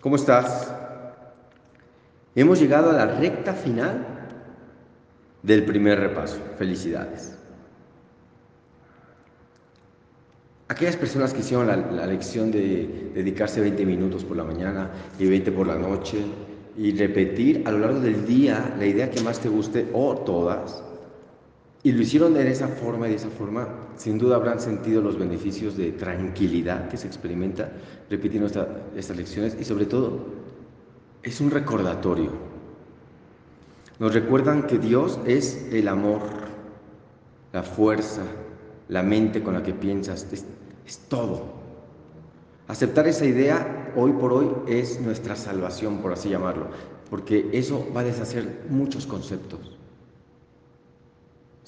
¿Cómo estás? Hemos llegado a la recta final del primer repaso. Felicidades. Aquellas personas que hicieron la, lección de dedicarse 20 minutos por la mañana y 20 por la noche y repetir a lo largo del día la idea que más te guste o todas, y lo hicieron de esa forma y de esa forma, sin duda habrán sentido los beneficios de tranquilidad que se experimenta repitiendo estas lecciones y sobre todo es un recordatorio. Nos recuerdan que Dios es el amor, la fuerza, la mente con la que piensas, es, es todo. Aceptar esa idea hoy por hoy es nuestra salvación, por así llamarlo, porque eso va a deshacer muchos conceptos.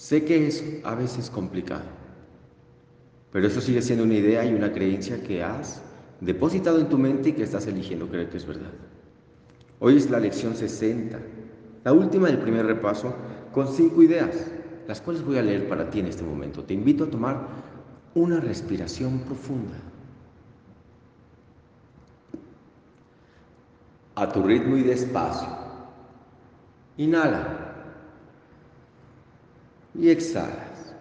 Sé que es a veces complicado, pero eso sigue siendo una idea y una creencia que has depositado en tu mente y que estás eligiendo creer que es verdad. Hoy es la lección 60, la última del primer repaso, con cinco ideas, las cuales voy a leer para ti en este momento. Te invito a tomar una respiración profunda. A tu ritmo y despacio. Inhala y exhalas.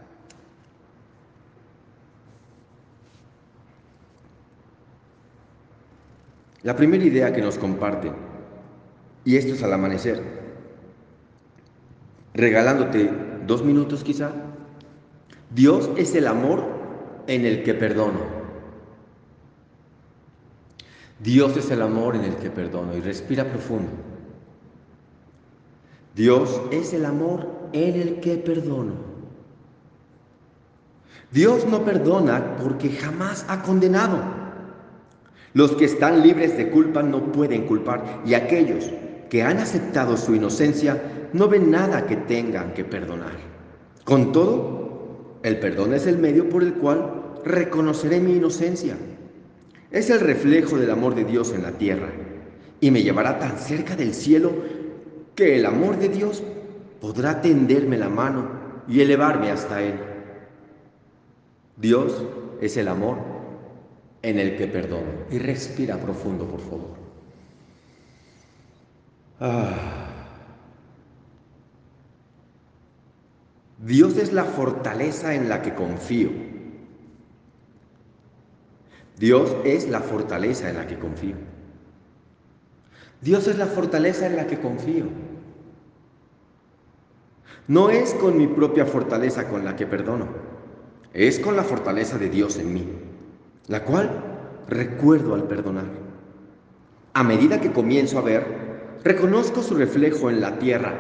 La primera idea que nos comparten, y esto es al amanecer, regalándote dos minutos quizá, Dios es el amor en el que perdono. Dios es el amor en el que perdono y respira profundo. Dios es el amor en el que perdono. Dios no perdona porque jamás ha condenado. Los que están libres de culpa no pueden culpar y aquellos que han aceptado su inocencia no ven nada que tengan que perdonar. Con todo, el perdón es el medio por el cual reconoceré mi inocencia. Es el reflejo del amor de Dios en la tierra y me llevará tan cerca del cielo que el amor de Dios podrá tenderme la mano y elevarme hasta Él. Dios es el amor en el que perdono. Y respira profundo, por favor. Ah. Dios es la fortaleza en la que confío. Dios es la fortaleza en la que confío. Dios es la fortaleza en la que confío. No es con mi propia fortaleza con la que perdono, es con la fortaleza de Dios en mí, la cual recuerdo al perdonar. A medida que comienzo a ver, reconozco su reflejo en la tierra.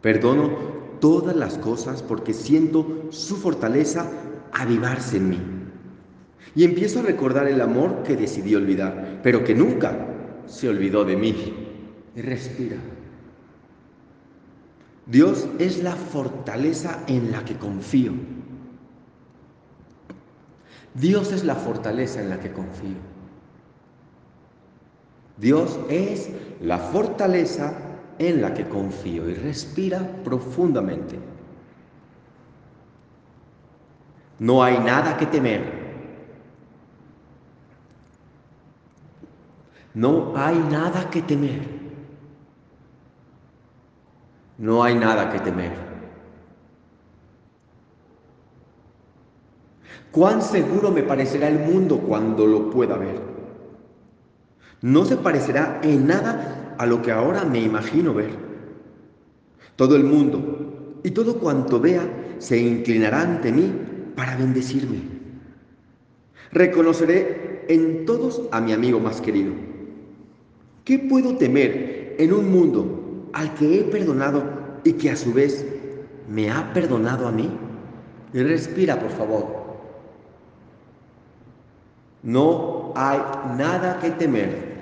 Perdono todas las cosas porque siento su fortaleza avivarse en mí. Y empiezo a recordar el amor que decidí olvidar, pero que nunca se olvidó de mí. Respira. Dios es la fortaleza en la que confío. Dios es la fortaleza en la que confío. Dios es la fortaleza en la que confío y respira profundamente. No hay nada que temer. No hay nada que temer. No hay nada que temer. Cuán seguro me parecerá el mundo cuando lo pueda ver. No se parecerá en nada a lo que ahora me imagino ver. Todo el mundo y todo cuanto vea se inclinará ante mí para bendecirme. Reconoceré en todos a mi amigo más querido. ¿Qué puedo temer en un mundo al que he perdonado y que a su vez me ha perdonado a mí? Respira, por favor. No hay nada que temer.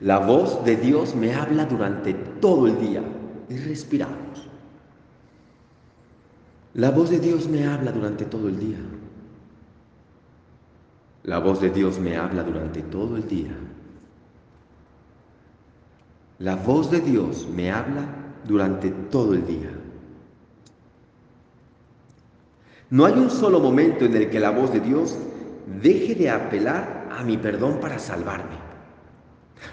La voz de Dios me habla durante todo el día. Y respiramos. La voz de Dios me habla durante todo el día. La voz de Dios me habla durante todo el día. La voz de Dios me habla durante todo el día. No hay un solo momento en el que la voz de Dios deje de apelar a mi perdón para salvarme.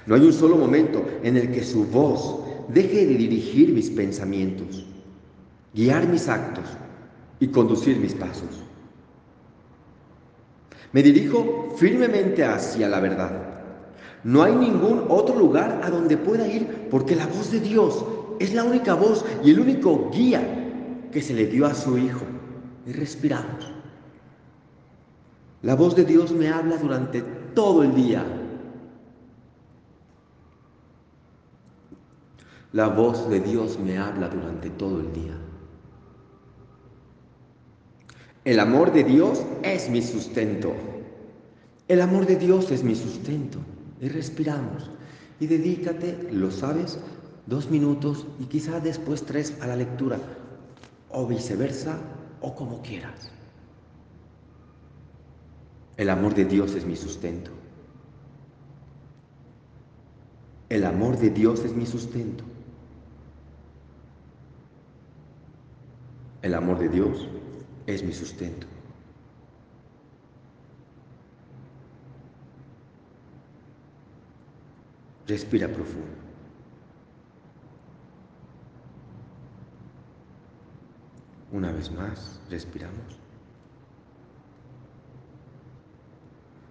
No hay un solo momento en el que su voz deje de dirigir mis pensamientos, guiar mis actos y conducir mis pasos. Me dirijo firmemente hacia la verdad. No hay ningún otro lugar a donde pueda ir porque la voz de Dios es la única voz y el único guía que se le dio a su Hijo. Y respiramos. La voz de Dios me habla durante todo el día. La voz de Dios me habla durante todo el día. El amor de Dios es mi sustento. El amor de Dios es mi sustento. Y respiramos. Y dedícate, lo sabes, dos minutos y quizá después tres a la lectura. O viceversa, o como quieras. El amor de Dios es mi sustento. El amor de Dios es mi sustento. El amor de Dios es mi sustento. Respira profundo. Una vez más, respiramos.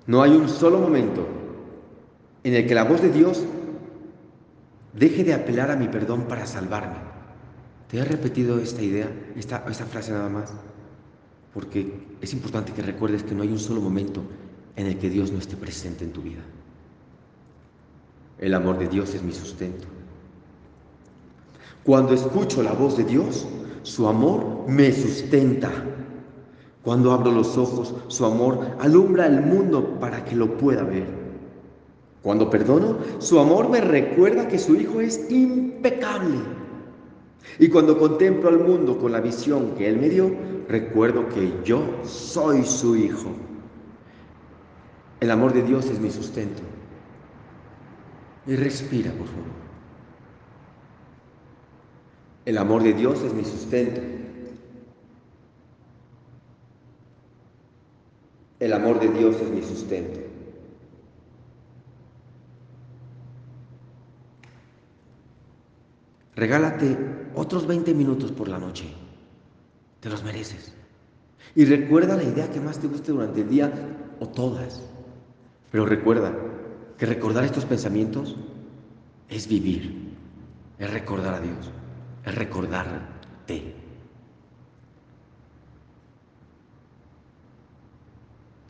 No hay un solo momento en el que la voz de Dios deje de apelar a mi perdón para salvarme. Te he repetido esta idea, esta, frase nada más, porque es importante que recuerdes que no hay un solo momento en el que Dios no esté presente en tu vida. El amor de Dios es mi sustento. Cuando escucho la voz de Dios, su amor me sustenta. Cuando abro los ojos, su amor alumbra el mundo para que lo pueda ver. Cuando perdono, su amor me recuerda que su Hijo es impecable. Y cuando contemplo al mundo con la visión que Él me dio, recuerdo que yo soy su Hijo. El amor de Dios es mi sustento. Y respira, por favor. El amor de Dios es mi sustento. El amor de Dios es mi sustento. Regálate otros 20 minutos por la noche. Te los mereces. Y recuerda la idea que más te guste durante el día o todas. Pero recuerda que recordar estos pensamientos es vivir, es recordar a Dios, es recordarte.